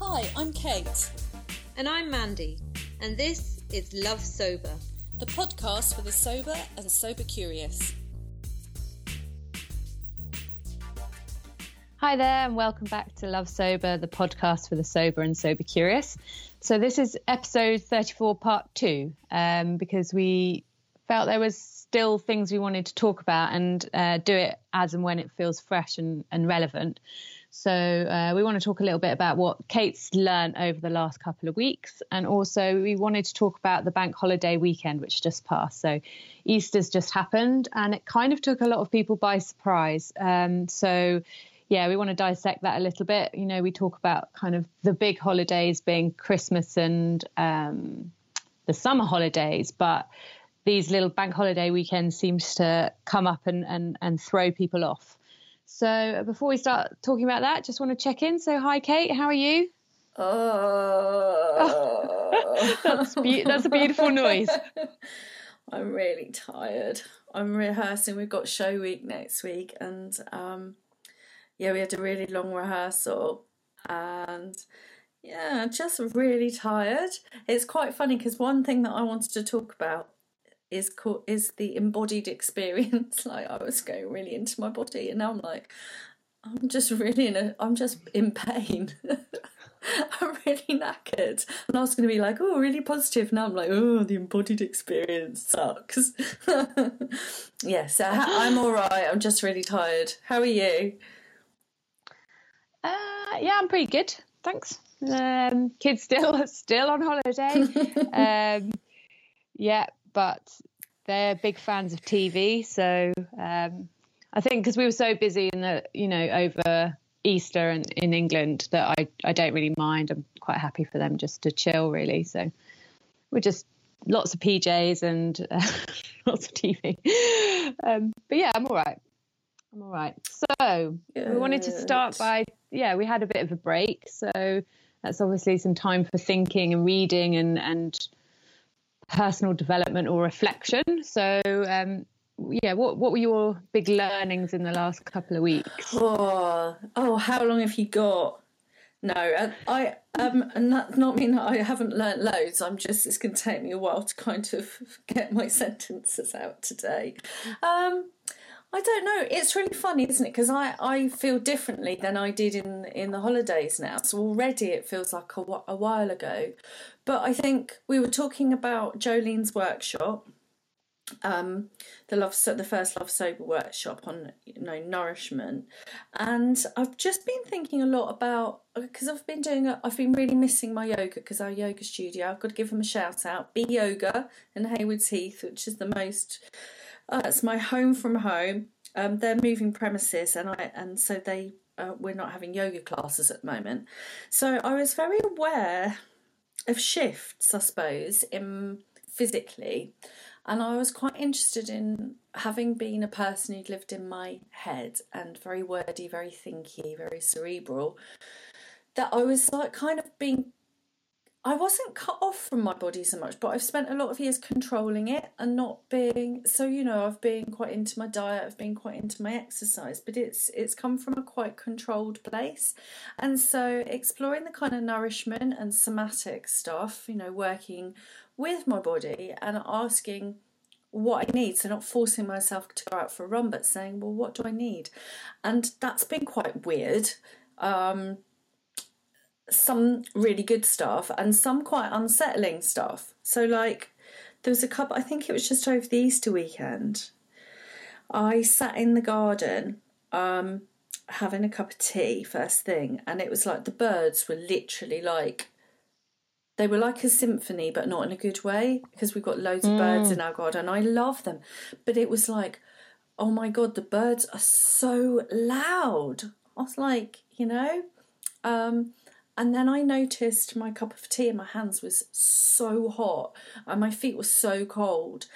Hi, I'm Kate, And I'm Mandy, and this is Love Sober. the podcast for the sober and sober curious. Hi there, and welcome back to Love Sober, the podcast for the sober and sober curious. So, this is episode 34, part two, um, because we felt there was still things we wanted to talk about and uh, do it as and when it feels fresh and, and relevant. So, uh, we want to talk a little bit about what Kate's learned over the last couple of weeks. And also, we wanted to talk about the bank holiday weekend, which just passed. So, Easter's just happened and it kind of took a lot of people by surprise. Um, so, yeah, we want to dissect that a little bit. You know, we talk about kind of the big holidays being Christmas and um, the summer holidays, but these little bank holiday weekends seems to come up and, and, and throw people off. So before we start talking about that, just want to check in. So hi, Kate, how are you? Oh, That's be- that's a beautiful noise. I'm really tired. I'm rehearsing. We've got show week next week, and um, yeah, we had a really long rehearsal, and yeah, just really tired. It's quite funny because one thing that I wanted to talk about is co- is the embodied experience. like I was going really into my body, and now I'm like, I'm just really in a. I'm just in pain. I'm really knackered. And I was going to be like, oh, really positive. Now I'm like, oh, the embodied experience sucks. yeah, so I'm all right. I'm just really tired. How are you? Uh, yeah, I'm pretty good. Thanks. Um, kids still still on holiday. um, yeah, but they're big fans of TV. So um, I think because we were so busy in the you know over Easter and in England that I I don't really mind. I'm quite happy for them just to chill really. So we're just lots of PJs and uh, lots of TV. Um, but yeah, I'm all right. I'm all right. So we wanted to start by yeah, we had a bit of a break, so that's obviously some time for thinking and reading and and personal development or reflection. So um, yeah, what what were your big learnings in the last couple of weeks? Oh, oh, how long have you got? No, I, I um, and that's not mean that I haven't learnt loads. I'm just it's going to take me a while to kind of get my sentences out today. Um, I don't know. It's really funny, isn't it? Because I, I feel differently than I did in in the holidays now. So already it feels like a, a while ago. But I think we were talking about Jolene's workshop um, the love the first love sober workshop on you know nourishment. And i've just been thinking a lot about because i've been doing i've been really missing my yoga because our yoga studio i've got to give them a shout out. Be yoga in haywards heath which is the most uh, it's my home from home. Um, they're moving premises and i and so they uh, we're not having yoga classes at the moment. So i was very aware of shifts i suppose in physically and I was quite interested in having been a person who'd lived in my head and very wordy, very thinky, very cerebral, that I was like kind of being. I wasn't cut off from my body so much, but I've spent a lot of years controlling it and not being so. You know, I've been quite into my diet, I've been quite into my exercise, but it's it's come from a quite controlled place, and so exploring the kind of nourishment and somatic stuff, you know, working with my body and asking what I need. So not forcing myself to go out for a run, but saying, well, what do I need? And that's been quite weird. Um, some really good stuff and some quite unsettling stuff. So like there was a couple I think it was just over the Easter weekend. I sat in the garden um having a cup of tea first thing and it was like the birds were literally like they were like a symphony, but not in a good way because we've got loads of birds in our garden. I love them, but it was like, oh my god, the birds are so loud. I was like, you know, um, and then I noticed my cup of tea in my hands was so hot and my feet were so cold.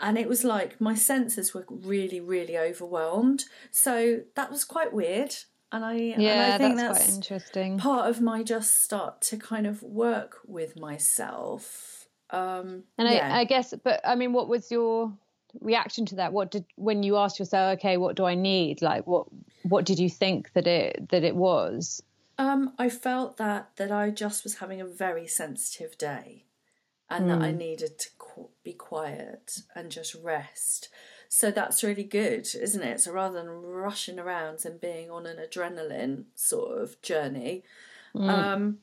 And it was like my senses were really, really overwhelmed. So that was quite weird. And I, and Yeah, I think that's, that's quite interesting. part of my just start to kind of work with myself. Um, And yeah. I, I guess, but I mean, what was your reaction to that? What did when you asked yourself, okay, what do I need? Like, what what did you think that it that it was? Um, I felt that that I just was having a very sensitive day, and that I needed to qu- be quiet and just rest. So that's really good, isn't it? So rather than rushing around and being on an adrenaline sort of journey, um,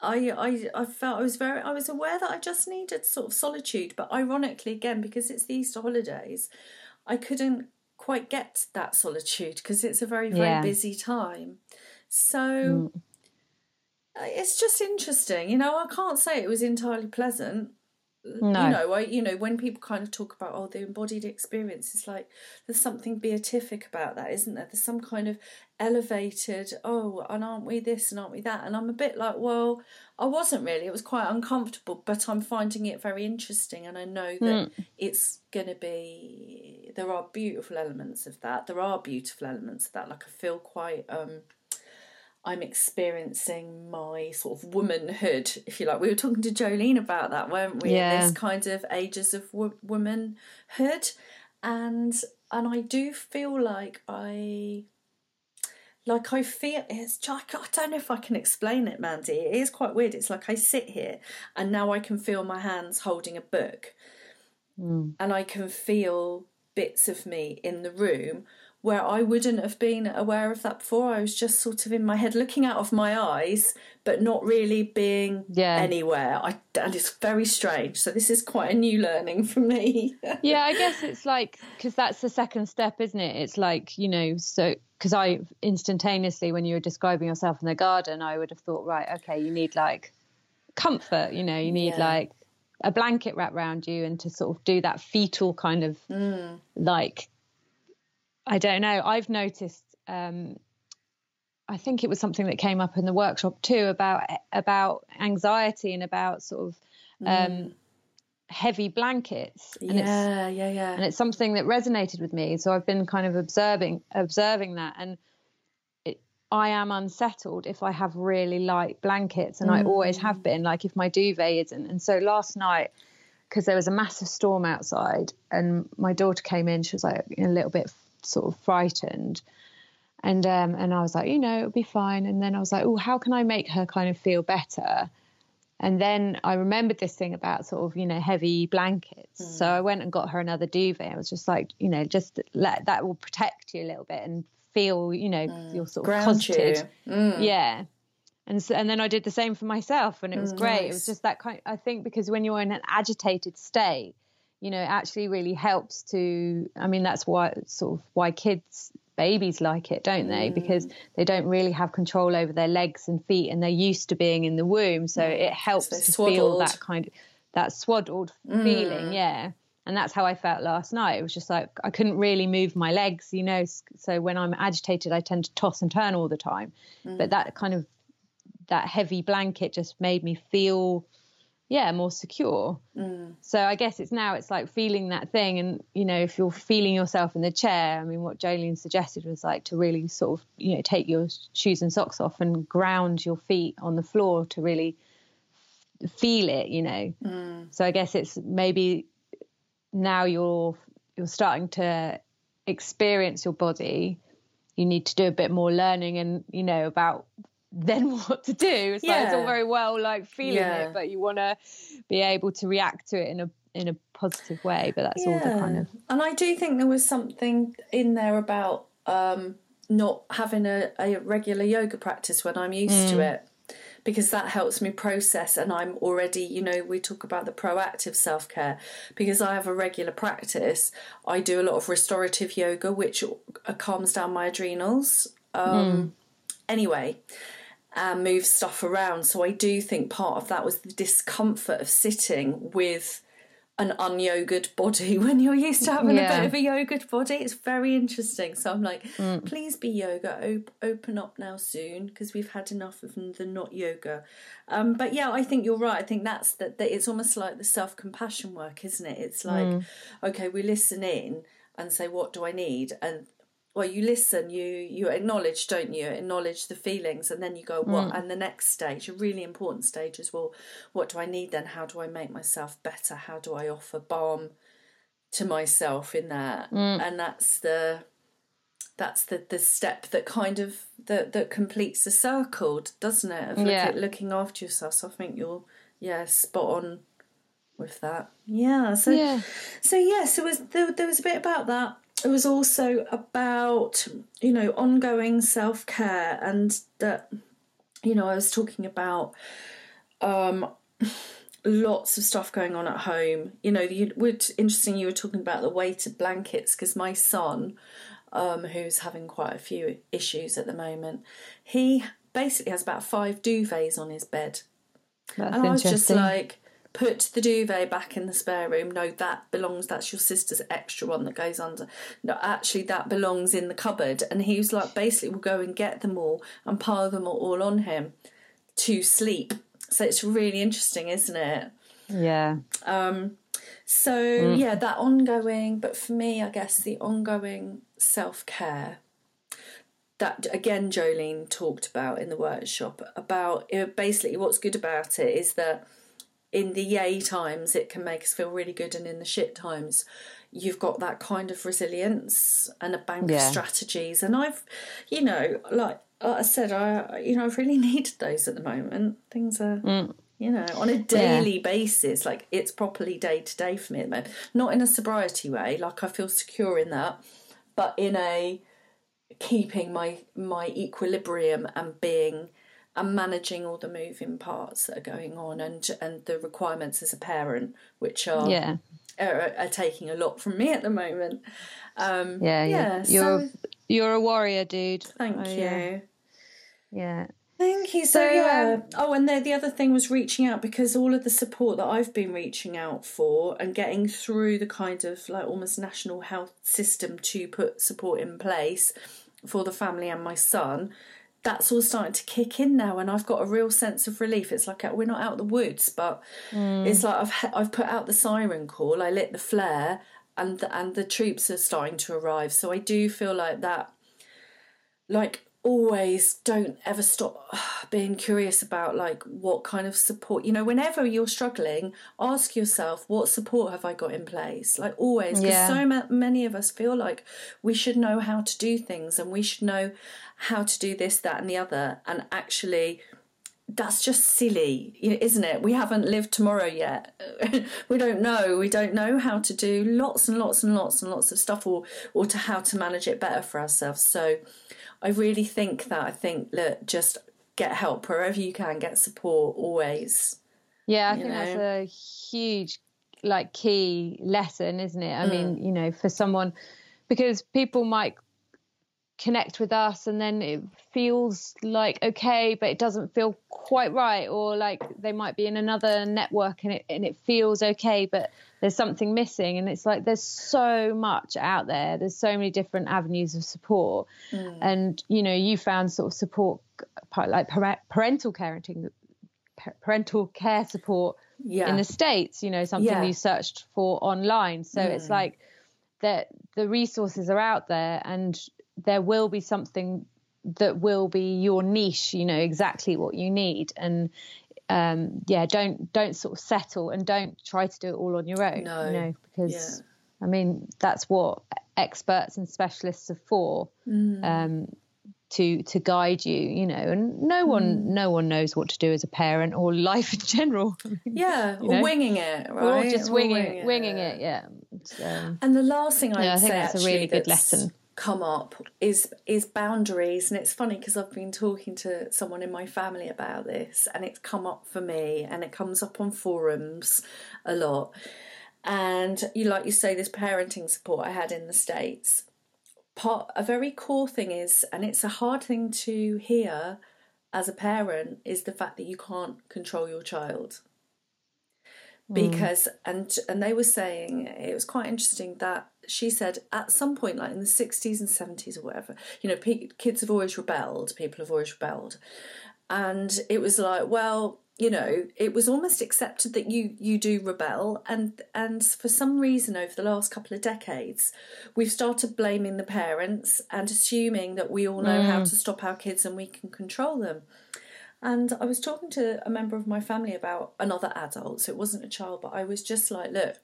I, I I felt I was very I was aware that I just needed sort of solitude, but ironically again because it's the Easter holidays, I couldn't quite get that solitude because it's a very very Yeah. busy time. So uh, it's just interesting, you know. I can't say it was entirely pleasant. No. You know, I you know when people kind of talk about oh the embodied experience, it's like there's something beatific about that, isn't there? There's some kind of elevated oh and aren't we this and aren't we that? And I'm a bit like well I wasn't really. It was quite uncomfortable, but I'm finding it very interesting, and I know that it's going to be. There are beautiful elements of that. There are beautiful elements of that. Like I feel quite. um I'm experiencing my sort of womanhood, if you like. We were talking to Jolene about that, weren't we? Yeah. This kind of ages of wo- womanhood, and and I do feel like I, like I feel it's. Like, I don't know if I can explain it, Mandy. It is quite weird. It's like I sit here, and now I can feel my hands holding a book, hmm. and I can feel bits of me in the room where I wouldn't have been aware of that before. I was just sort of in my head looking out of my eyes, but not really being Yeah. anywhere. I, and it's very strange. So this is quite a new learning for me. yeah i guess it's like because that's the second step isn't it it's like you know so because i instantaneously when you were describing yourself in the garden i would have thought right okay you need like comfort you know you need Yeah. like a blanket wrapped around you and to sort of do that fetal kind of mm. like i don't know i've noticed um I think it was something that came up in the workshop too about about anxiety and about sort of um, heavy blankets. And it's yeah, yeah, and it's something that resonated with me. So I've been kind of observing observing that, and it, I am unsettled if I have really light blankets, and I always have been. Like if my duvet isn't, and so last night. Because there was a massive storm outside, and my daughter came in. She was like a little bit sort of frightened, and um, and I was like, you know, it'll be fine. And then I was like, oh, how can I make her kind of feel better? And then I remembered this thing about sort of, you know, heavy blankets. So hmm. I went and got her another duvet. I was just like, you know, just let that will protect you a little bit and feel, you know, hmm. you're sort of Ground you. costed. Yeah. And so, and then I did the same for myself and it was great. It was just that kind I think because when you're in an agitated state, you know, it actually really helps to I mean that's why sort of why kids babies like it, don't they? Mm. Because they don't really have control over their legs and feet and they're used to being in the womb. So it helps they're to feel that kind of that swaddled feeling, mm. yeah. And that's how I felt last night. It was just like I couldn't really move my legs, you know. So when I'm agitated, I tend to toss and turn all the time. But mm. that kind of that heavy blanket just made me feel yeah more secure. Mm. So i guess it's now it's like feeling that thing and you know if you're feeling yourself in the chair i mean what jolene suggested was like to really sort of you know take your shoes and socks off and ground your feet on the floor to really feel it you know. Mm. So i guess it's maybe now you're you're starting to experience your body you need to do a bit more learning and you know about then what to do it's like it's all very well like feeling Yeah. it but you want to be able to react to it in a in a positive way but that's all the kind of And I do think there was something in there about um, not having a, a regular yoga practice when I'm used Mm. to it. Because that helps me process, and I'm already, you know, we talk about the proactive self care. Because I have a regular practice, I do a lot of restorative yoga, which uh, calms down my adrenals. Um, Anyway, and move stuff around. So I do think part of that was the discomfort of sitting with an unyogaed body when you're used to having Yeah. a bit of a yogaed body. It's very interesting. So I'm like, mm. please be yoga, op- open up now soon because we've had enough of the not yoga. Um, but yeah, I think you're right. I think that's that. that it's almost like the self compassion work, isn't it? It's like, mm. okay, we listen in and say, what do I need? And well you listen you you acknowledge don't you acknowledge the feelings and then you go what mm. and the next stage a really important stage is well what do i need then how do i make myself better how do i offer balm to myself in that mm. and that's the that's the the step that kind of that that completes the circle, doesn't it? Of look Yeah. looking after yourself. So I think you're yeah spot on with that. Yeah. So Yeah. so yes, it was there, there was a bit about that. It was also about you know ongoing self care and that you know I was talking about um lots of stuff going on at home. You know, you, it's interesting you were talking about the weighted blankets because my son, um, who's having quite a few issues at the moment, he basically has about five duvets on his bed. That's And I was just interesting. like, put the duvet back in the spare room. No, that belongs, that's your sister's extra one that goes under. No, actually, that belongs in the cupboard. And he was like, basically, we'll go and get them all and pile them all on him to sleep. So it's really interesting, isn't it? yeah. Um, So, yeah, that ongoing, but for me, I guess the ongoing self care that again Jolene talked about in the workshop about basically what's good about it is that in the yay times it can make us feel really good and in the shit times you've got that kind of resilience and a bank Yeah. of strategies. And I've you know like, like I said I you know I've really needed those at the moment. Things are mm. you know on a daily basis like it's properly day to day for me at the moment. Not in a sobriety way like I feel secure in that but in a keeping my my equilibrium and being and managing all the moving parts that are going on and and the requirements as a parent which are Yeah. are, are taking a lot from me at the moment Yeah. yeah, yeah. You're you're a warrior, dude. thank Oh, you yeah. Yeah. Thank you. So, So, yeah. um, oh, and the, the other thing was reaching out because all of the support that I've been reaching out for and getting through the kind of like almost national health system to put support in place for the family and my son. That's all starting to kick in now, and I've got a real sense of relief. It's like we're not out of the woods, but mm. it's like I've I've put out the siren call, I lit the flare, and the, and the troops are starting to arrive. So I do feel like that like always don't ever stop being curious about like what kind of support you know whenever you're struggling ask yourself what support have i got in place like always because Yeah. so ma- many of us feel like we should know how to do things and we should know how to do this that and the other and actually that's just silly, isn't it? We haven't lived tomorrow yet. we don't know. We don't know how to do lots and lots and lots and lots of stuff, or or to how to manage it better for ourselves. So, I really think that I think that just get help wherever you can, get support always. Yeah, I think that's a huge like key lesson, isn't it? I Mm. mean, you know, for someone because people might connect with us and then it feels like okay, but it doesn't feel quite right or like they might be in another network and it and it feels okay, but there's something missing and it's like there's so much out there. There's so many different avenues of support. Mm. And you know, you found sort of support like parental parenting parental care support Yeah, in the states you know something Yeah. you searched for online so it's like that the resources are out there and there will be something that will be your niche you know exactly what you need and um yeah don't don't sort of settle and don't try to do it all on your own No. you know because i mean that's what experts and specialists are for Mm. um to to guide you you know and no one no one knows what to do as a parent or life in general yeah, know? or winging it, right? we're just Or winging it, winging it. Yeah. So, And the last thing I'd Yeah, I think say that's a really good lesson. Come up is is boundaries, and it's funny because I've been talking to someone in my family about this, and it's come up for me, and it comes up on forums a lot. And you like you say, this parenting support I had in the states. Part a very core thing is, and it's a hard thing to hear as a parent, is the fact that you can't control your child mm. because and and they were saying it was quite interesting that she said at some point like in the 60s and 70s or whatever you know pe- kids have always rebelled people have always rebelled. And it was like well you know it was almost accepted that you you do rebel. And and for some reason over the last couple of decades we've started blaming the parents and assuming that we all know how mm. to stop our kids and we can control them. And I was talking to a member of my family about another adult, so it wasn't a child, but I was just like, look,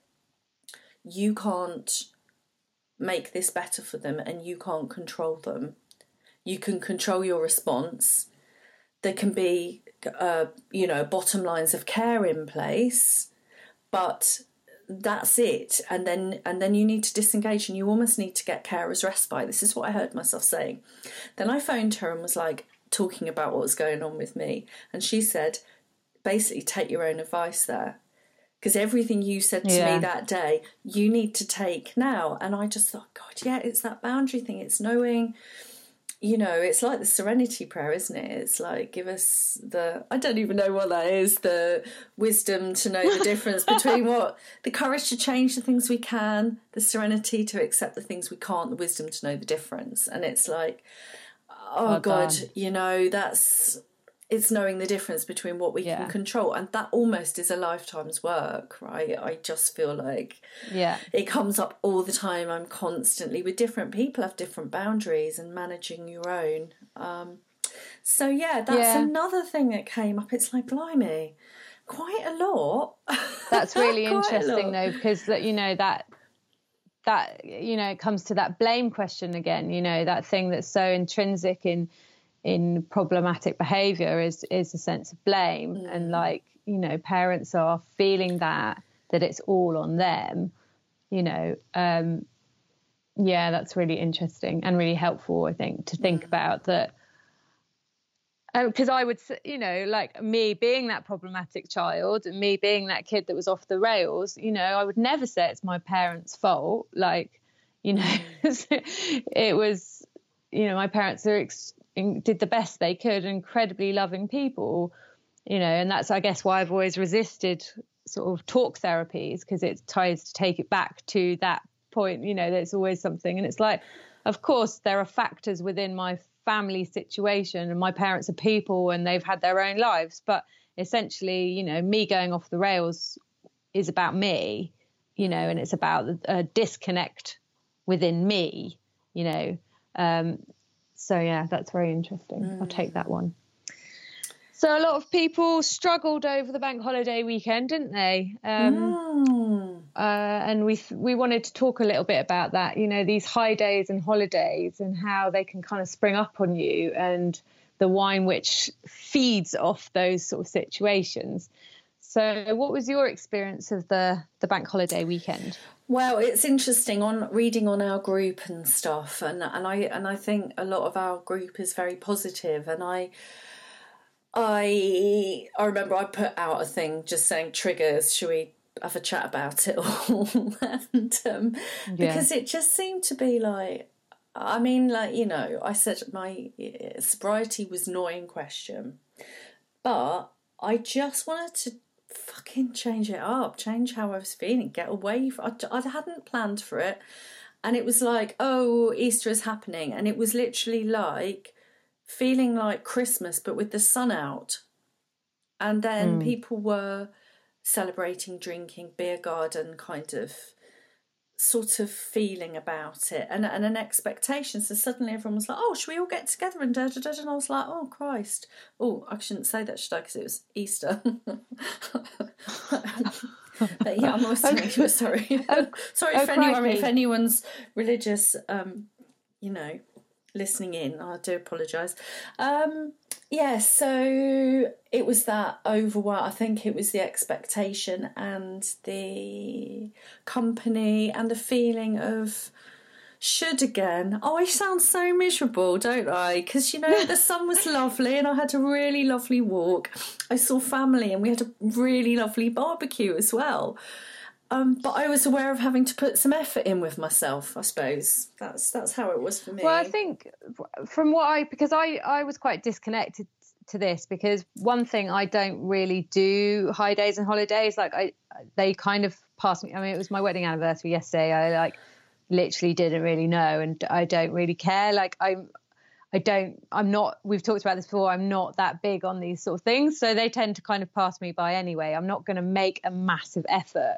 you can't make this better for them and you can't control them. You can control your response. There can be, uh, you know, bottom lines of care in place, but that's it. And then and then you need to disengage and you almost need to get carers respite. This is what i heard myself saying. Then i phoned her and was like talking about what was going on with me. And she said basically take your own advice there because everything you said to yeah. me that day you need to take now and i just thought god yeah it's that boundary thing it's knowing you know, it's like the serenity prayer, isn't it? It's like, give us the, I don't even know what that is, the wisdom to know the difference between what, the courage to change the things we can, the serenity to accept the things we can't, the wisdom to know the difference. And it's like, oh well God, you know, that's, it's knowing the difference between what we yeah. can control and that almost is a lifetime's work right? I just feel like yeah. it comes up all the time. I'm constantly with different people have different boundaries and managing your own. Um, so yeah that's yeah. another thing that came up. It's like blimey quite a lot. That's really interesting though because that you know that that you know it comes to that blame question again you know that thing that's so intrinsic in in problematic behavior is is a sense of blame mm. and like you know parents are feeling that that it's all on them you know um yeah that's really interesting and really helpful i think to think mm. about that because uh, I would, you know, like me being that problematic child and me being that kid that was off the rails, you know, I would never say it's my parents' fault. Like, you know, mm. it was, you know, my parents are ex- did the best they could, incredibly loving people, you know, and that's I guess why I've always resisted sort of talk therapies because it tries to take it back to that point, you know, there's always something, and it's like, of course, there are factors within my family situation, and my parents are people, and they've had their own lives, but essentially, you know, me going off the rails is about me, you know, and it's about a disconnect within me, you know. Um, so yeah, that's very interesting. Mm. I'll take that one. So a lot of people struggled over the bank holiday weekend, didn't they? Um, mm. uh, and we we wanted to talk a little bit about that. You know, these high days and holidays, and how they can kind of spring up on you, and the wine which feeds off those sort of situations. So, what was your experience of the the bank holiday weekend? Well, it's interesting on reading on our group and stuff, and and I and I think a lot of our group is very positive, and I. I I remember I put out a thing just saying triggers. Should we have a chat about it all? and um, yeah. because it just seemed to be like, I mean, like you know, I said my sobriety was not in question, but I just wanted to fucking change it up, change how I was feeling, get away. From, I, I hadn't planned for it. And it was like, oh, Easter is happening. And it was literally like feeling like Christmas, but with the sun out. And then mm. people were celebrating, drinking, beer garden kind of sort of feeling about it and, and an expectation. So suddenly everyone was like, oh, should we all get together and da da da? And I was like, oh, Christ. Oh, I shouldn't say that, should I? Because it was Easter. but yeah, I'm always telling you a story. Oh, Sorry oh, if, anyone, if anyone's religious, um, you know, listening in. I do apologise. Um, yeah, so it was that overwhelm. I think it was the expectation and the company and the feeling of should again. Oh, I sound so miserable, don't I? Because you know the sun was lovely and I had a really lovely walk. I saw family and we had a really lovely barbecue as well. Um, but I was aware of having to put some effort in with myself. I suppose that's that's how it was for me. Well, I think from what I because I I was quite disconnected to this because one thing I don't really do high days and holidays. Like I they kind of passed me. I mean, it was my wedding anniversary yesterday. I like literally didn't really know, and I don't really care. Like I'm. I don't, I'm not, we've talked about this before, I'm not that big on these sort of things. So they tend to kind of pass me by anyway. I'm not going to make a massive effort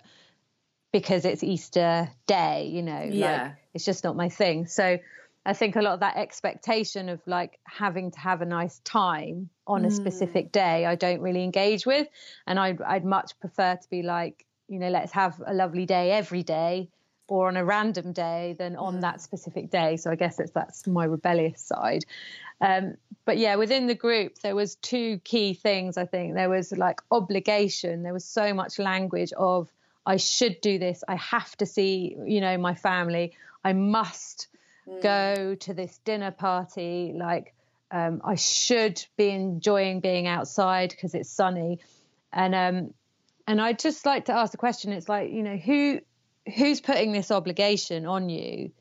because it's Easter day, you know, yeah. like it's just not my thing. So I think a lot of that expectation of like having to have a nice time on a mm. specific day, I don't really engage with. And I'd, I'd much prefer to be like, you know, let's have a lovely day every day or on a random day than on that specific day. So I guess it's that's my rebellious side. Um, but yeah, within the group, there was two key things. I think there was like obligation. There was so much language of I should do this. I have to see, you know, my family. I must mm. go to this dinner party. Like um, I should be enjoying being outside because it's sunny. And um, and I'd just like to ask the question. It's like you know who who's putting this obligation on you?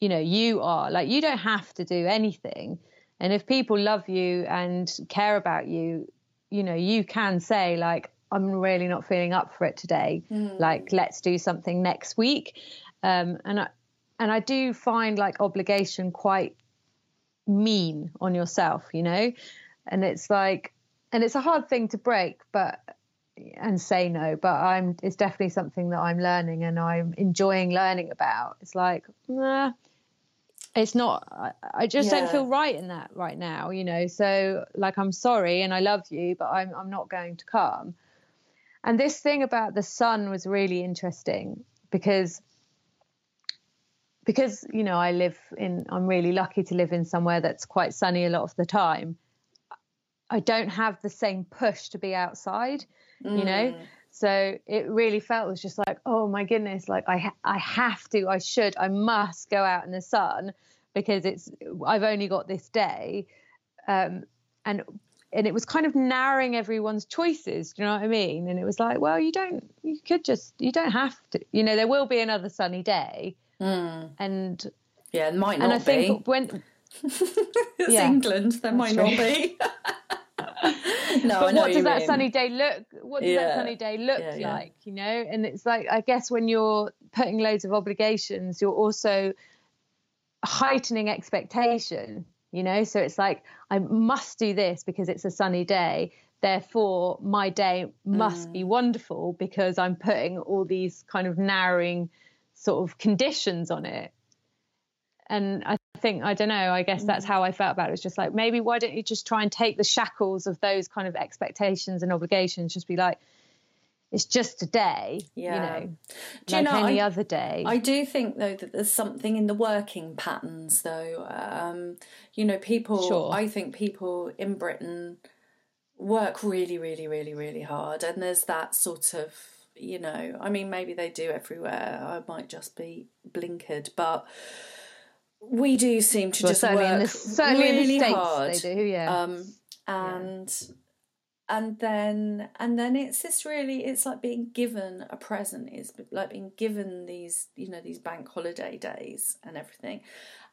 You know, you are like you don't have to do anything. And if people love you and care about you, you know, you can say like I'm really not feeling up for it today. Mm. Like let's do something next week. Um, and I and I do find like obligation quite mean on yourself, you know? And it's like and it's a hard thing to break, but and say no but i'm it's definitely something that i'm learning and i'm enjoying learning about it's like nah, it's not i, I just yeah. don't feel right in that right now you know so like i'm sorry and i love you but i'm i'm not going to come and this thing about the sun was really interesting because because you know i live in i'm really lucky to live in somewhere that's quite sunny a lot of the time i don't have the same push to be outside mm. you know mm. so it really felt it was just like oh my goodness like i ha- i have to i should i must go out in the sun because it's i've only got this day um, and and it was kind of narrowing everyone's choices do you know what i mean and it was like well you don't you could just you don't have to you know there will be another sunny day mm. and yeah it might not and i be. think when it's yeah, england there might true. not be no, but what does that mean. sunny day look? What does yeah. that sunny day look yeah, like? You know, and it's like I guess when you're putting loads of obligations, you're also heightening expectation. You know, so it's like I must do this because it's a sunny day. Therefore, my day must mm. be wonderful because I'm putting all these kind of narrowing sort of conditions on it. And I think I don't know. I guess that's mm. how I felt about it. It's just like maybe why don't you just try and take the shackles of those kind of expectations and obligations? Just be like, it's just a day, yeah. you know, do like you know, any I, other day. I do think though that there's something in the working patterns, though. Um, you know, people. Sure. I think people in Britain work really, really, really, really hard, and there's that sort of you know, I mean, maybe they do everywhere. I might just be blinkered, but we do seem to well, just work in the, certainly really in the States hard. They do, yeah. Um, and yeah. And then and then it's this really it's like being given a present. It's like being given these you know these bank holiday days and everything.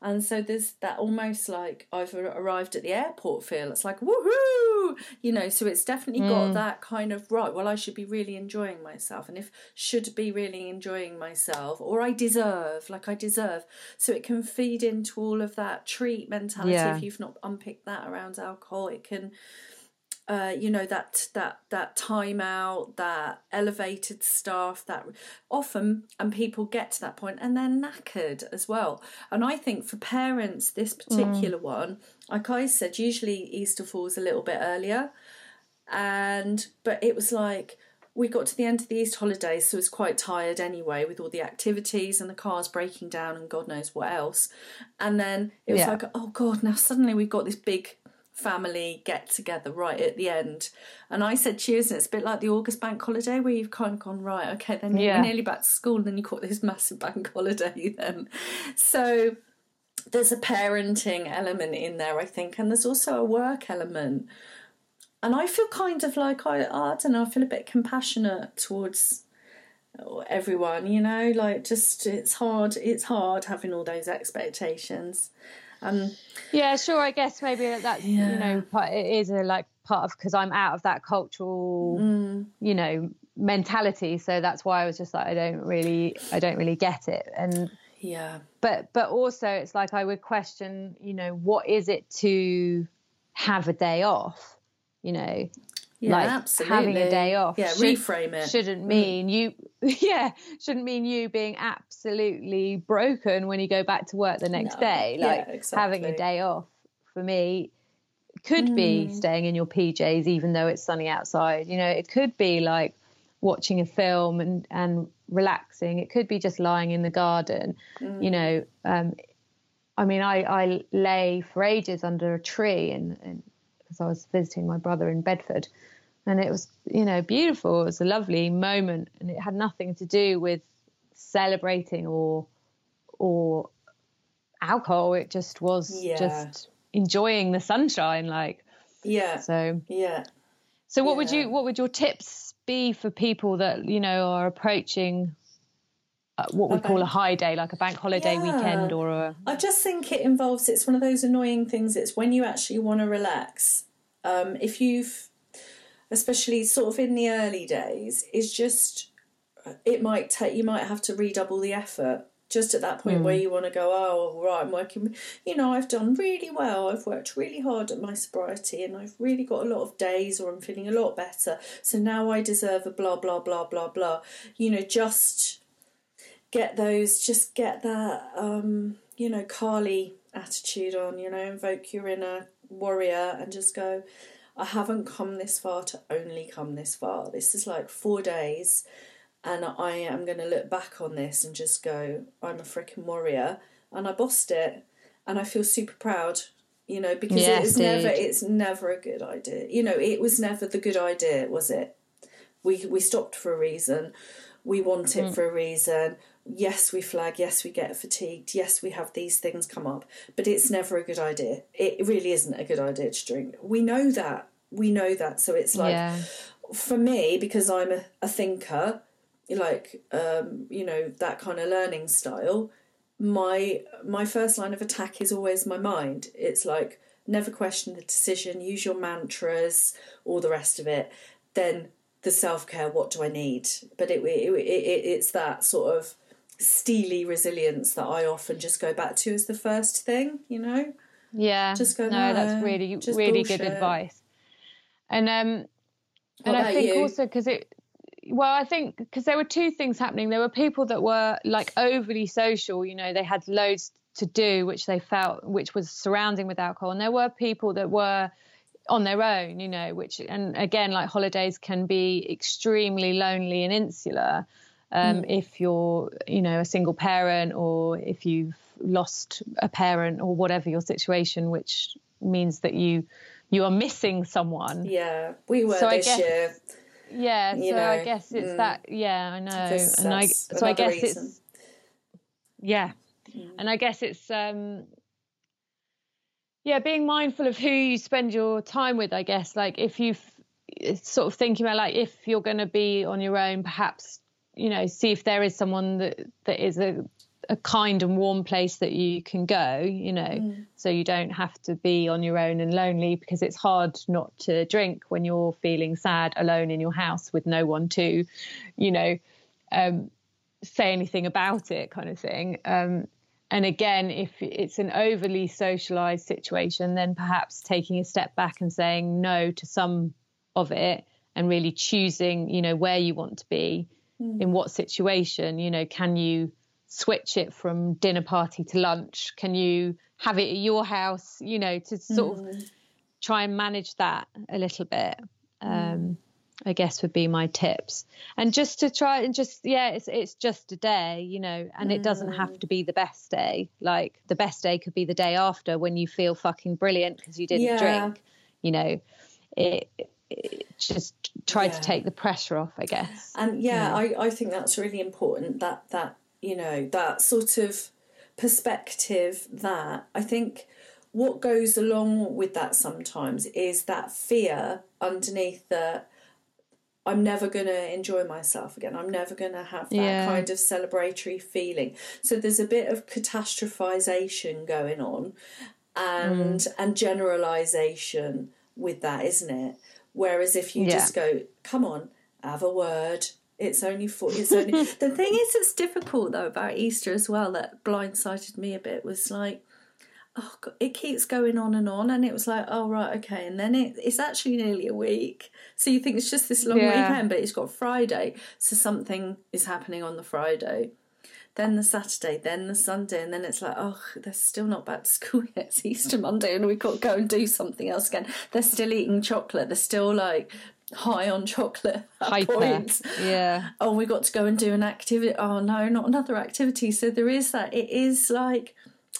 And so there's that almost like I've arrived at the airport feel. It's like woohoo, you know. So it's definitely mm. got that kind of right. Well, I should be really enjoying myself, and if should be really enjoying myself, or I deserve, like I deserve. So it can feed into all of that treat mentality. Yeah. If you've not unpicked that around alcohol, it can uh, you know that that that time out, that elevated staff, that often and people get to that point and they're knackered as well. And I think for parents, this particular mm. one, like I said, usually Easter falls a little bit earlier, and but it was like we got to the end of the Easter holidays, so it was quite tired anyway with all the activities and the cars breaking down and God knows what else. And then it was yeah. like, oh God, now suddenly we've got this big family get together right at the end. And I said cheers, and it's a bit like the August bank holiday where you've kind of gone, right, okay, then you're nearly back to school, and then you've got this massive bank holiday then. So there's a parenting element in there, I think, and there's also a work element. And I feel kind of like, I, I don't know, I feel a bit compassionate towards everyone, you know, like just it's hard, it's hard having all those expectations. Um, yeah, sure. I guess maybe that yeah. you know part, it is a like part of because I'm out of that cultural mm. you know mentality, so that's why I was just like I don't really I don't really get it and yeah. But but also it's like I would question you know what is it to have a day off, you know yeah, like absolutely. having a day off. Yeah, should, reframe it. Shouldn't mm. mean you. Yeah, shouldn't mean you being absolutely broken when you go back to work the next no. day. Like yeah, exactly. having a day off for me could mm. be staying in your PJs even though it's sunny outside. You know, it could be like watching a film and and relaxing. It could be just lying in the garden. Mm. You know, um, I mean, I I lay for ages under a tree and because I was visiting my brother in Bedford, and it was you know beautiful. It was a lovely moment, and it had nothing to do with celebrating or or alcohol. It just was yeah. just enjoying the sunshine, like yeah. So yeah. So what yeah. would you what would your tips be for people that you know are approaching uh, what we call a high day, like a bank holiday yeah. weekend or a. I just think it involves. It's one of those annoying things. It's when you actually want to relax. Um, if you've, especially sort of in the early days, is just it might take you might have to redouble the effort just at that point mm. where you want to go, oh, right, I'm working, you know, I've done really well. I've worked really hard at my sobriety and I've really got a lot of days or I'm feeling a lot better. So now I deserve a blah, blah, blah, blah, blah. You know, just get those, just get that, um, you know, Carly attitude on, you know, invoke your inner warrior and just go, I haven't come this far to only come this far. This is like four days and I am going to look back on this and just go, I'm a freaking warrior, and I bossed it, and I feel super proud, you know, because yes, it is never, it's never a good idea, you know, it was never the good idea, was it? We we stopped for a reason, we want it mm. for a reason. Yes, we flag. Yes, we get fatigued. Yes, we have these things come up, but it's never a good idea. It really isn't a good idea to drink. We know that. We know that. So it's like, yeah. for me, because I'm a, a thinker, like um, you know that kind of learning style my my first line of attack is always my mind it's like never question the decision use your mantras all the rest of it then the self-care what do i need but it, it, it, it it's that sort of steely resilience that i often just go back to as the first thing you know yeah just go no, no that's really really bullshit. good advice and um and i think you? also because it well, I think because there were two things happening. There were people that were like overly social, you know, they had loads to do, which they felt, which was surrounding with alcohol. And there were people that were on their own, you know, which, and again, like holidays can be extremely lonely and insular um, mm. if you're, you know, a single parent or if you've lost a parent or whatever your situation, which means that you you are missing someone. Yeah, we were so this guess, year yeah you so know, i guess it's mm, that yeah i know and i so i guess reason. it's yeah mm. and i guess it's um yeah being mindful of who you spend your time with i guess like if you sort of thinking about like if you're going to be on your own perhaps you know see if there is someone that that is a a kind and warm place that you can go, you know, mm. so you don't have to be on your own and lonely because it's hard not to drink when you're feeling sad alone in your house with no one to, you know, um, say anything about it, kind of thing. Um, and again, if it's an overly socialized situation, then perhaps taking a step back and saying no to some of it and really choosing, you know, where you want to be, mm. in what situation, you know, can you switch it from dinner party to lunch? Can you have it at your house? You know, to sort mm. of try and manage that a little bit. Um, mm. I guess would be my tips, and just to try and just yeah, it's it's just a day, you know, and it doesn't have mm. to be the best day. Like the best day could be the day after when you feel fucking brilliant because you didn't yeah. drink, you know. It just try yeah. to take the pressure off, I guess. And yeah, yeah, I, I think that's really important. That that you know, that sort of perspective that I think what goes along with that sometimes is that fear underneath the I'm never going to enjoy myself again. I'm never going to have that yeah. kind of celebratory feeling. So there's a bit of catastrophization going on and mm. and generalization with that, isn't it? Whereas if you yeah. just go, come on, have a word, it's only for it's only the thing is it's difficult though about Easter as well that blindsided me a bit was like oh God, it keeps going on and on and it was like oh right okay. And then it, it's actually nearly a week. So you think it's just this long yeah. weekend but it's got Friday. So something is happening on the Friday then the Saturday, then the Sunday, and then it's like, oh, they're still not back to school yet. It's Easter Monday, and we've got to go and do something else again. They're still eating chocolate. They're still like high on chocolate Hyper. points. Yeah. Oh, we got to go and do an activity. Oh no, not another activity. So there is that. It is like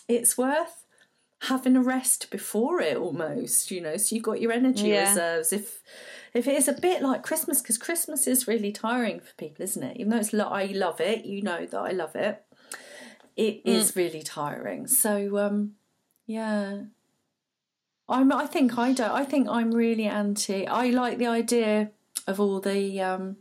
it's worth having a rest before it almost. You know, so you've got your energy Yeah. reserves. If if it is a bit like Christmas, because Christmas is really tiring for people, isn't it? Even though it's lo- I love it, you know that I love it. It is really tiring. So um, yeah. I'm. I think I don't. I think I'm really anti. I like the idea of all the um.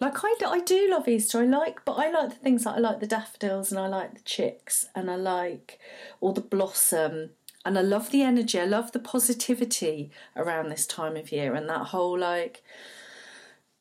Like I, I do love Easter. I like, but I like the things that I like the daffodils and I like the chicks and I like all the blossom and I love the energy. I love the positivity around this time of year and that whole like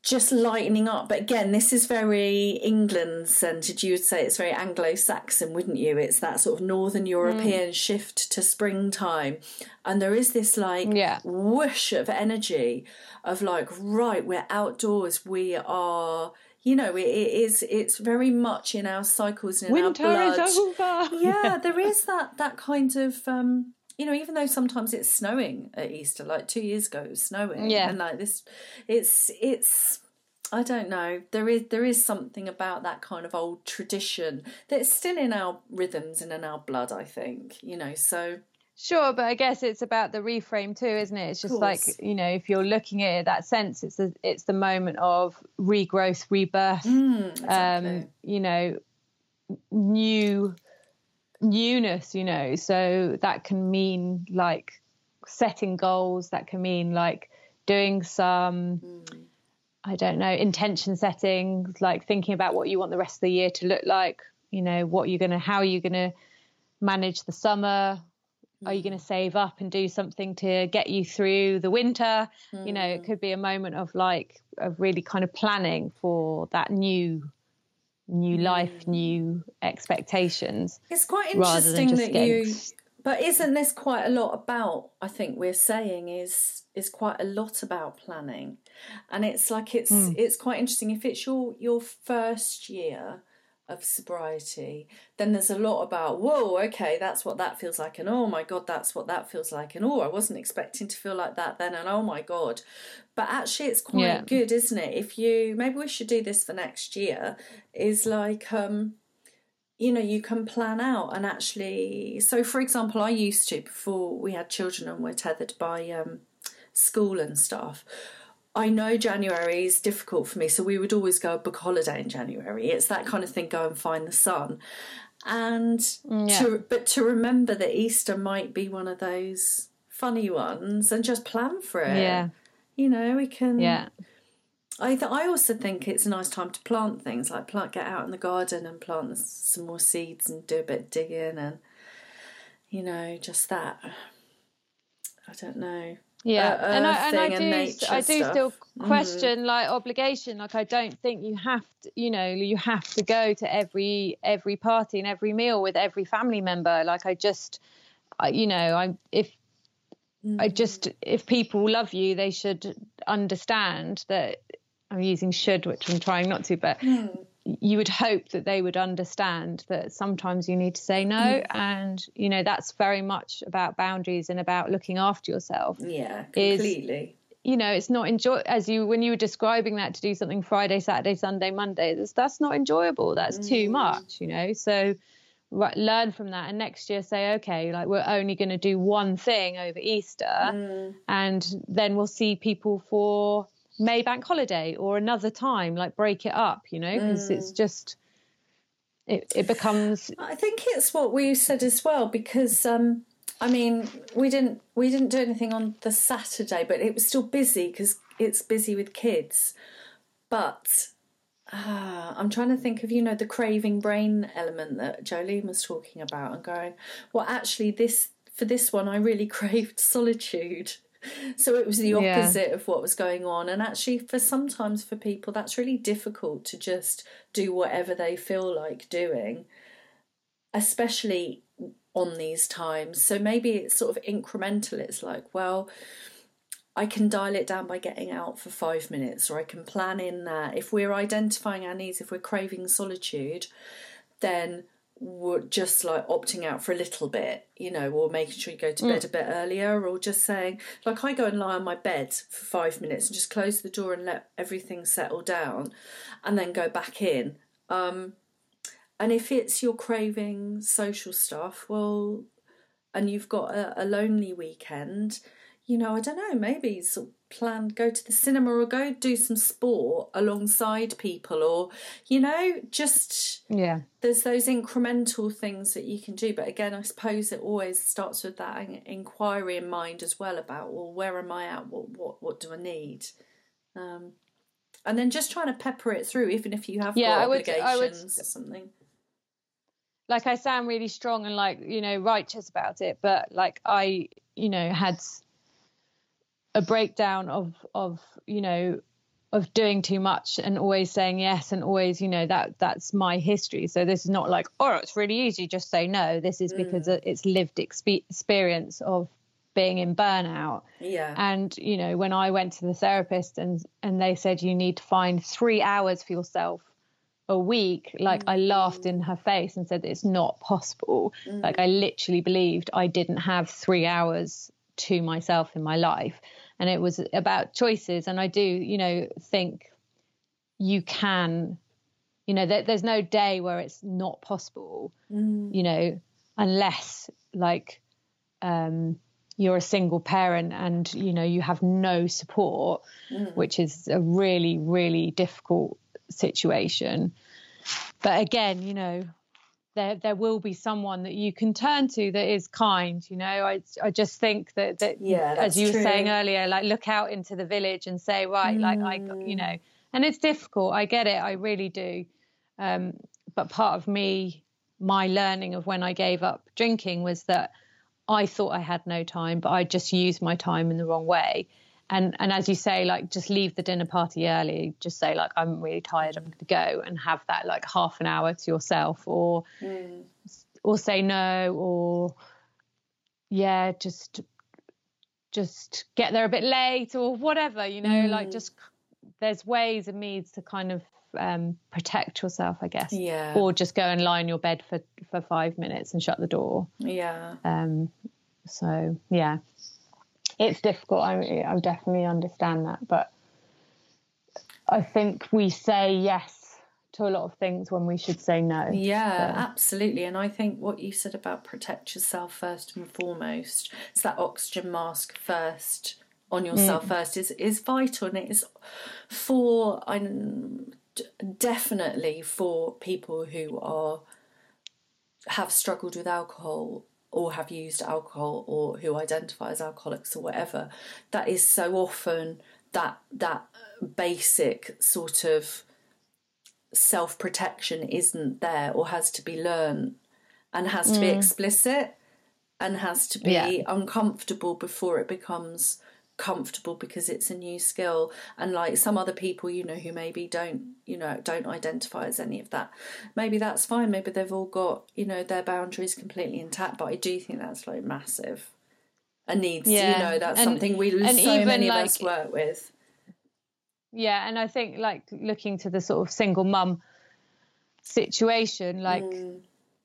just lightening up. But again, this is very England centered. You would say it's very Anglo Saxon, wouldn't you? It's that sort of Northern mm. European shift to springtime. And there is this like Yeah. whoosh of energy of like, right, we're outdoors, we are. You know, it, it is. It's very much in our cycles and in Winter our blood is over. yeah, there is that that kind of um you know, even though sometimes it's snowing at Easter, like two years ago it was snowing. Yeah. And like this it's it's I don't know. There is there is something about that kind of old tradition that's still in our rhythms and in our blood, I think. You know, so Sure, but I guess it's about the reframe too, isn't it? It's just like you know, if you're looking at it that sense, it's the it's the moment of regrowth, rebirth. exactly. Um, you know, new newness. You know, so that can mean like setting goals. That can mean like doing some. I don't know, intention setting, like thinking about what you want the rest of the year to look like, you know, what you're going to, how are you're going to manage the summer. Are you going to mm. save up and do something to get you through the winter? You know, it mm. could be a moment of like, of really kind of planning for that new, new life, mm. new expectations. It's quite interesting that you but isn't this quite a lot about I think we're saying is is quite a lot about planning. And it's like it's Hmm. it's quite interesting if it's your your first year of sobriety, then there's a lot about, whoa, okay, that's what that feels like, and oh my god, that's what that feels like, and oh, I wasn't expecting to feel like that then, and oh my god. But actually, it's quite Yeah. good, isn't it? If you maybe we should do this for next year, is like, um, you know, you can plan out and actually. So, for example, I used to before we had children and we're tethered by um, school and stuff. I know January is difficult for me, so we would always go book a holiday in January. It's that kind of thing, go and find the sun. And mm, to, but to remember that Easter might be one of those funny ones and just plan for it. Yeah. You know, we can. Yeah. I th- I also think it's a nice time to plant things, like plant, get out in the garden and plant some more seeds and do a bit of digging and, you know, just that. I don't know. Yeah, uh, and I and I do I do stuff. still Mm-hmm. question like obligation. Like I don't think you have to, you know, you have to go to every every party and every meal with every family member. Like I just, I, you know, I if Mm-hmm. I just if people love you, they should understand that. I'm using should, which I'm trying not to, but Hmm. You would hope that they would understand that sometimes you need to say no, Mm. and you know that's very much about boundaries and about looking after yourself. Yeah, Is- completely. you know it's not enjoy as you when you were describing that to do something friday saturday sunday monday that's, that's not enjoyable. That's too much you know? So right, learn from that. And next year say okay like we're only going to do one thing over easter. And then we'll see people for may bank holiday or another time like break it up you know because it's just it, it becomes I think it's what we said as well because um, I mean we didn't we didn't do anything on the Saturday, but it was still busy because it's busy with kids. But ah, I'm trying to think of you know the craving brain element that Jolene was talking about, and going well actually this for this one I really craved solitude. So it was the Yeah. opposite of what was going on, and actually, for sometimes for people, that's really difficult to just do whatever they feel like doing especially on these times. So maybe it's sort of incremental. It's like, well, I can dial it down by getting out for five minutes, or I can plan in that. If we're identifying our needs, if we're craving solitude, then were just like opting out for a little bit, you know, or making sure you go to bed a bit earlier, or just saying, like, I go and lie on my bed for five minutes and just close the door and let everything settle down and then go back in. Um, and if it's you're craving social stuff, well, and you've got a, a lonely weekend, you know, I don't know, maybe sort of plan go to the cinema or go do some sport alongside people or you know just yeah. there's those incremental things that you can do. But again i suppose it always starts with that inquiry in mind as well about well where am i at? What what, what do i need? Um, and then just trying to pepper it through even if you have yeah, I would, obligations I would, or something. Like i sound really strong and like you know righteous about it but like i you know had a breakdown of of you know of doing too much and always saying yes and always you know that that's my history. So this is not like oh it's really easy just say no. This is because Mm. it's lived expe- experience of being in burnout. Yeah. And you know when i went to the therapist and and they said you need to find 3 hours for yourself a week like i laughed in her face and said it's not possible. Like i literally believed i didn't have 3 hours to myself in my life and it was about choices. And i do you know think you can you know there, there's no day where it's not possible you know unless like um you're a single parent and you know you have no support which is a really really difficult situation. But again you know there there will be someone that you can turn to that is kind you know? I i just think that that Yeah, as you were saying earlier like look out into the village and say right like i you know? And it's difficult i get it i really do. Um but part of me my learning of when i gave up drinking was that i thought i had no time but i just used my time in the wrong way and and as you say like just leave the dinner party early. Just say like i'm really tired i'm going to go and have that like half an hour to yourself or or say no or yeah just just get there a bit late or whatever you know like just there's ways and means to kind of um, protect yourself i guess. Yeah. or just go and lie in your bed for for five minutes and shut the door. Yeah. Um, so yeah, it's difficult. I I definitely understand that, but I think we say yes to a lot of things when we should say no. Yeah, absolutely. And I think what you said about protect yourself first and foremost, it's that oxygen mask first on mm. yourself first is is vital, and it is for I'm definitely for people who are have struggled with alcohol or have used alcohol or who identify as alcoholics or whatever that is so often that that basic sort of self protection isn't there or has to be learned and has to be mm. explicit and has to be Yeah. uncomfortable before it becomes comfortable because it's a new skill and like some other people you know who maybe don't you know don't identify as any of that maybe that's fine maybe they've all got you know their boundaries completely intact but i do think that's like massive and needs Yeah. you know that's And- something we so many of us work with Yeah, and I think like looking to the sort of single mum situation, like mm.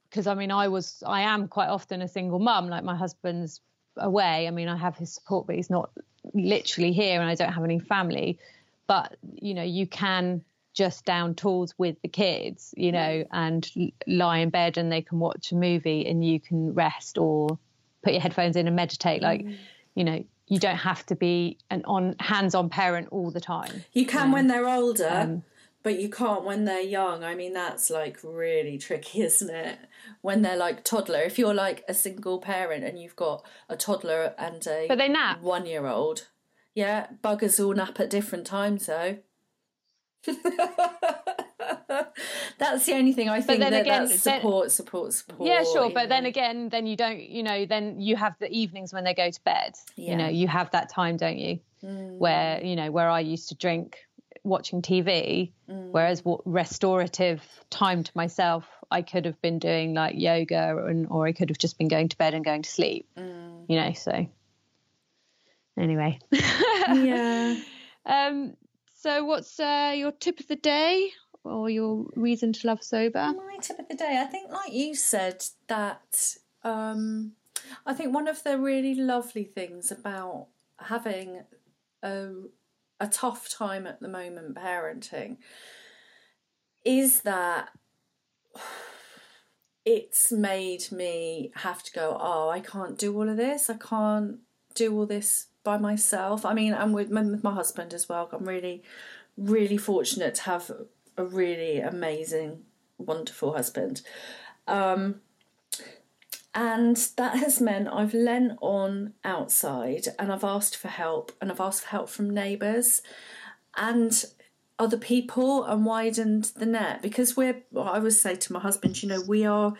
because I mean I was I am quite often a single mum. Like my husband's away. I mean I have his support, but he's not literally here, and I don't have any family. But you know you can just down tools with the kids, you know, and lie in bed and they can watch a movie and you can rest or put your headphones in and meditate. Like you know you don't have to be an on hands-on parent all the time. You can when they're older, Um, but you can't when they're young. I mean, that's like really tricky, isn't it? When they're like toddler. If you're like a single parent and you've got a toddler and a But they nap. one year old, yeah, buggers all nap at different times though. that's the only thing I think that again, that's then- support, support, support. Yeah, sure. But then again, then you don't, you know, then you have the evenings when they go to bed. Yeah. You know, you have that time, don't you? Mm. Where, you know, where I used to drink watching TV, whereas what restorative time to myself, I could have been doing like yoga and, or I could have just been going to bed and going to sleep, you know, so anyway. yeah. um, so what's uh, your tip of the day or your reason to love sober? My tip of the day, I think, like you said, that um, I think one of the really lovely things about having a, a tough time at the moment parenting is that it's made me have to go, oh, I can't do all of this. I can't do all this by myself. I mean, I'm with my, with my husband as well. I'm really, really fortunate to have a really amazing, wonderful husband. Um, and that has meant I've lent on outside and I've asked for help and I've asked for help from neighbours and other people and widened the net because we're, well, I would say to my husband, you know, we are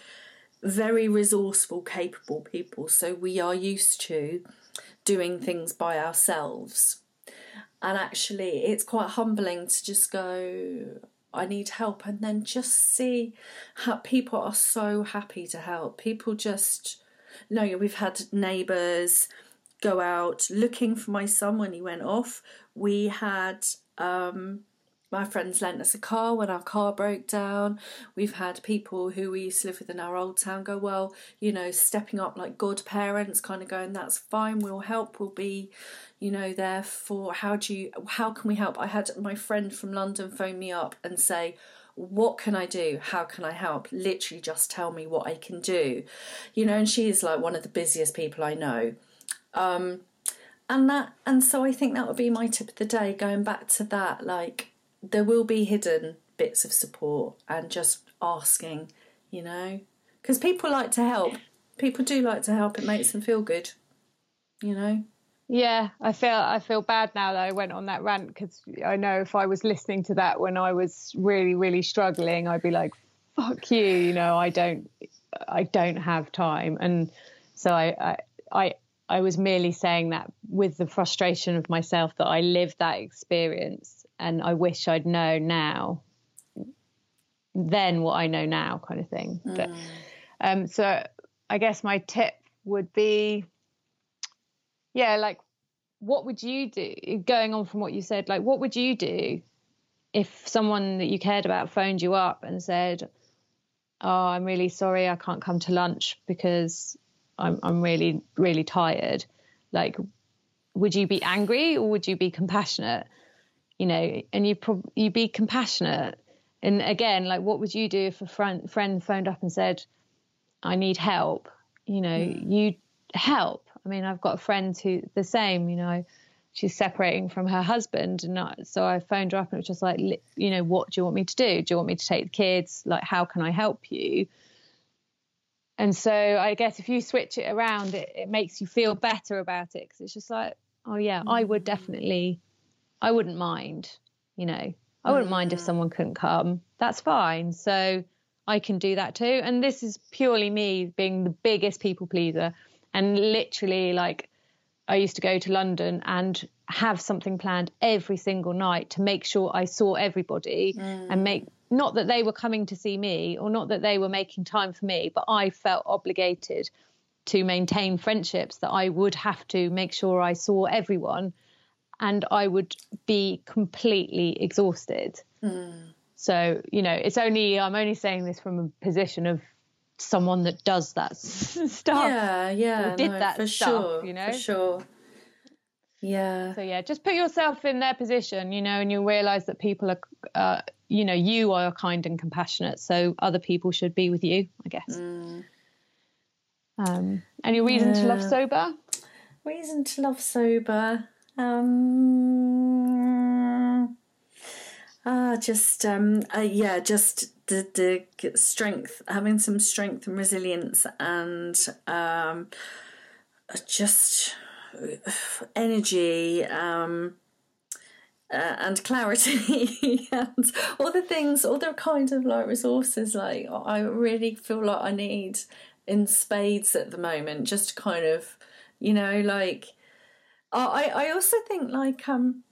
very resourceful, capable people. So we are used to doing things by ourselves. And actually, it's quite humbling to just go, I need help, and then just see how people are so happy to help. People just, know, we've had neighbours go out looking for my son when he went off. We had um, my friends lent us a car when our car broke down. We've had people who we used to live with in our old town go, well, you know, stepping up like godparents, kind of going, that's fine, we'll help, we'll be, you know, there for how do you, how can we help? I had my friend from London phone me up and say, what can I do? How can I help? Literally just tell me what I can do. You know, and she is like one of the busiest people I know. Um, and that and so I think that would be my tip of the day, going back to that, like there will be hidden bits of support and just asking, you know, because people like to help. People do like to help. It makes them feel good, you know. Yeah, I feel I feel bad now that I went on that rant because I know if I was listening to that when I was really really struggling, I'd be like, "Fuck you," you know. I don't, I don't have time, and so I, I, I, I was merely saying that with the frustration of myself that I lived that experience and I wish I'd known now then what I know now kind of thing. Mm. But, um, so I guess my tip would be, yeah, like what would you do? Going on from what you said, like what would you do if someone that you cared about phoned you up and said, "Oh, I'm really sorry, I can't come to lunch because I'm I'm really really tired." Like, would you be angry or would you be compassionate? You know, and you pro- you be compassionate. And again, like, what would you do if a friend friend phoned up and said, "I need help"? You know, mm. you help. I mean, I've got a friend who the same. You know, she's separating from her husband, and I, so I phoned her up and it was just like, you know, what do you want me to do? Do you want me to take the kids? Like, how can I help you? And so I guess if you switch it around, it, it makes you feel better about it because it's just like, oh yeah, I would mm. definitely I wouldn't mind, you know, I wouldn't mind if mm. someone couldn't come. That's fine. So I can do that too. And this is purely me being the biggest people pleaser. And literally, like, I used to go to London and have something planned every single night to make sure I saw everybody mm. and make not that they were coming to see me or not that they were making time for me, but I felt obligated to maintain friendships that I would have to make sure I saw everyone and I would be completely exhausted. Mm. So, you know, it's only, I'm only saying this from a position of someone that does that stuff. Yeah, yeah. did no, that for stuff, sure, you know? For sure. Yeah. So, yeah, just put yourself in their position, you know, and you'll realize that people are, uh, you know, you are kind and compassionate. So other people should be with you, I guess. Mm. Um, any reason yeah. to love sober? Reason to love sober. Um, ah, just um, uh, yeah, just the the strength, having some strength and resilience, and um, just energy. Um, uh, and clarity and all the things, all the kind of like resources like I really feel like I need in spades at the moment, just kind of, you know, like uh, I I also think like um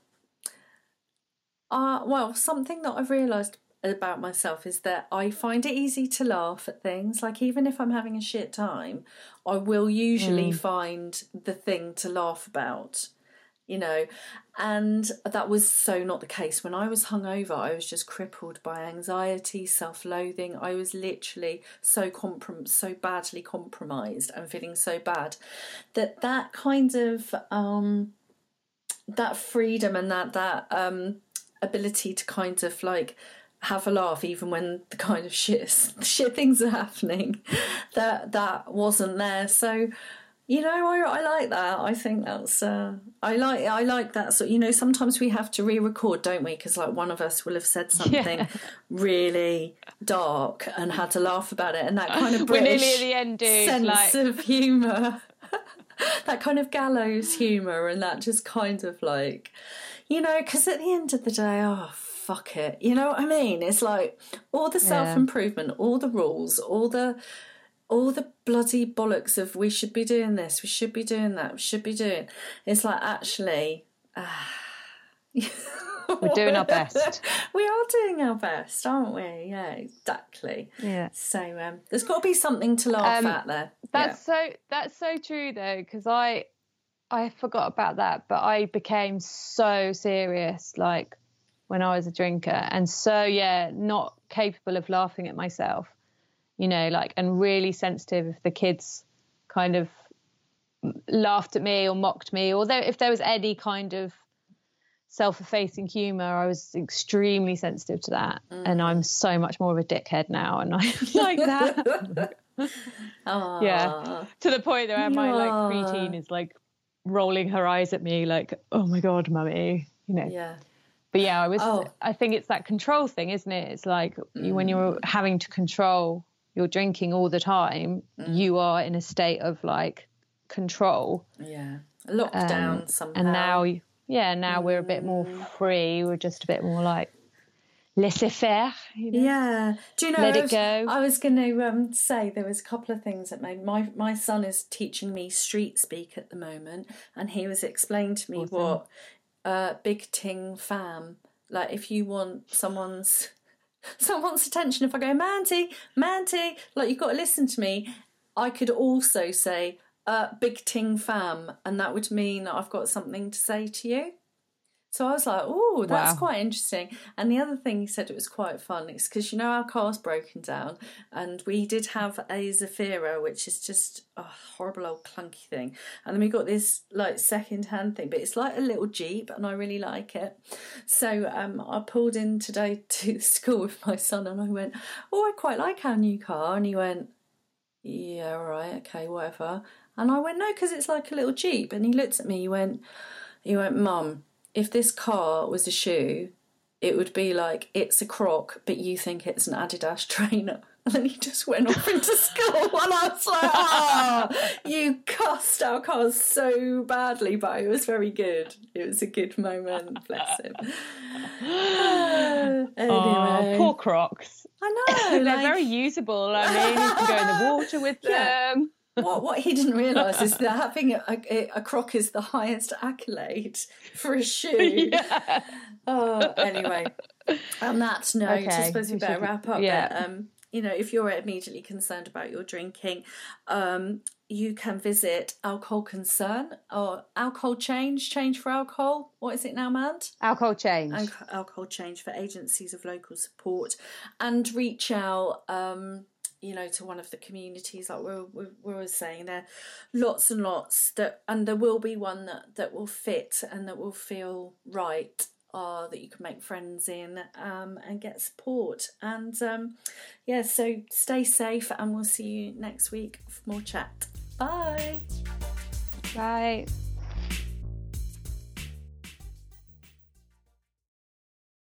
uh well something that I've realised about myself is that I find it easy to laugh at things. Like even if I'm having a shit time, I will usually mm. find the thing to laugh about. You know. And that was so not the case. When I was hungover, I was just crippled by anxiety, self loathing. I was literally so comprom- so badly compromised and feeling so bad that that kind of um, that freedom and that that um, ability to kind of like have a laugh even when the kind of shit shit things are happening that that wasn't there so you know I, I like that i think that's uh, i like i like that so you know sometimes we have to re-record don't we because like one of us will have said something yeah. really dark and had to laugh about it and that kind of british end, dude. sense like... of humor that kind of gallows humor and that just kind of like you know because at the end of the day oh fuck it. You know what I mean? It's like all the self improvement, all the rules, all the all the bloody bollocks of we should be doing this, we should be doing that, we should be doing. It's like actually. Uh, We're doing our best. we are doing our best, aren't we? Yeah, exactly. Yeah. So um, there's got to be something to laugh um, at there. That's yeah. so. That's so true though, because I, I forgot about that, but I became so serious. Like when I was a drinker. And so, yeah, not capable of laughing at myself, you know, like, and really sensitive if the kids kind of laughed at me or mocked me, or if there was any kind of self effacing humor, I was extremely sensitive to that. Mm. And I'm so much more of a dickhead now, and I like that. yeah, to the point that my like preteen is like rolling her eyes at me, like, "Oh my god, mummy," you know. Yeah but yeah, I was. Oh. I think it's that control thing, isn't it? It's like mm. when you're having to control your drinking all the time, mm. you are in a state of like control. Yeah, lockdown um, somehow. And now, yeah, now mm. we're a bit more mm. free. We're just a bit more like laissez faire. You know? Yeah. Do you know? Let it was, go. I was going to um, say there was a couple of things that made my my son is teaching me street speak at the moment, and he was explaining to me awesome. what uh, big ting fam. Like if you want someone's someone's attention, if I go Manty, Manty, like you've got to listen to me. I could also say uh, big ting fam, and that would mean I've got something to say to you. So I was like, oh, that's wow. quite interesting. And the other thing he said it was quite fun is because you know our car's broken down, and we did have a Zafira, which is just a horrible old clunky thing. And then we got this like second hand thing, but it's like a little Jeep, and I really like it. So um, I pulled in today to school with my son, and I went, oh, I quite like our new car. And he went, yeah, right, okay, whatever. And I went, no, because it's like a little Jeep. And he looked at me, he went, he went, Mum, if this car was a shoe, it would be like it's a croc, but you think it's an Adidas trainer. And then he just went off into school, and I was like, "Ah, oh, you cussed our cars so badly," but it was very good. It was a good moment. Bless him. anyway, oh, poor Crocs. I know they're like... very usable. I mean, you can go in the water with yeah. them what what he didn't realise is that having a, a, a, croc is the highest accolade for a shoe. Yeah. Oh, anyway, on that note, okay. I suppose we, better wrap up. Yeah. But, um, you know, if you're immediately concerned about your drinking, um, you can visit Alcohol Concern or Alcohol Change, Change for Alcohol. What is it now, Mand? Alcohol Change. Alcohol Change for agencies of local support and reach out. Um, you know to one of the communities like we we, we were saying there lots and lots that and there will be one that that will fit and that will feel right uh, that you can make friends in um, and get support. And um, yeah so stay safe and we'll see you next week for more chat. Bye. Bye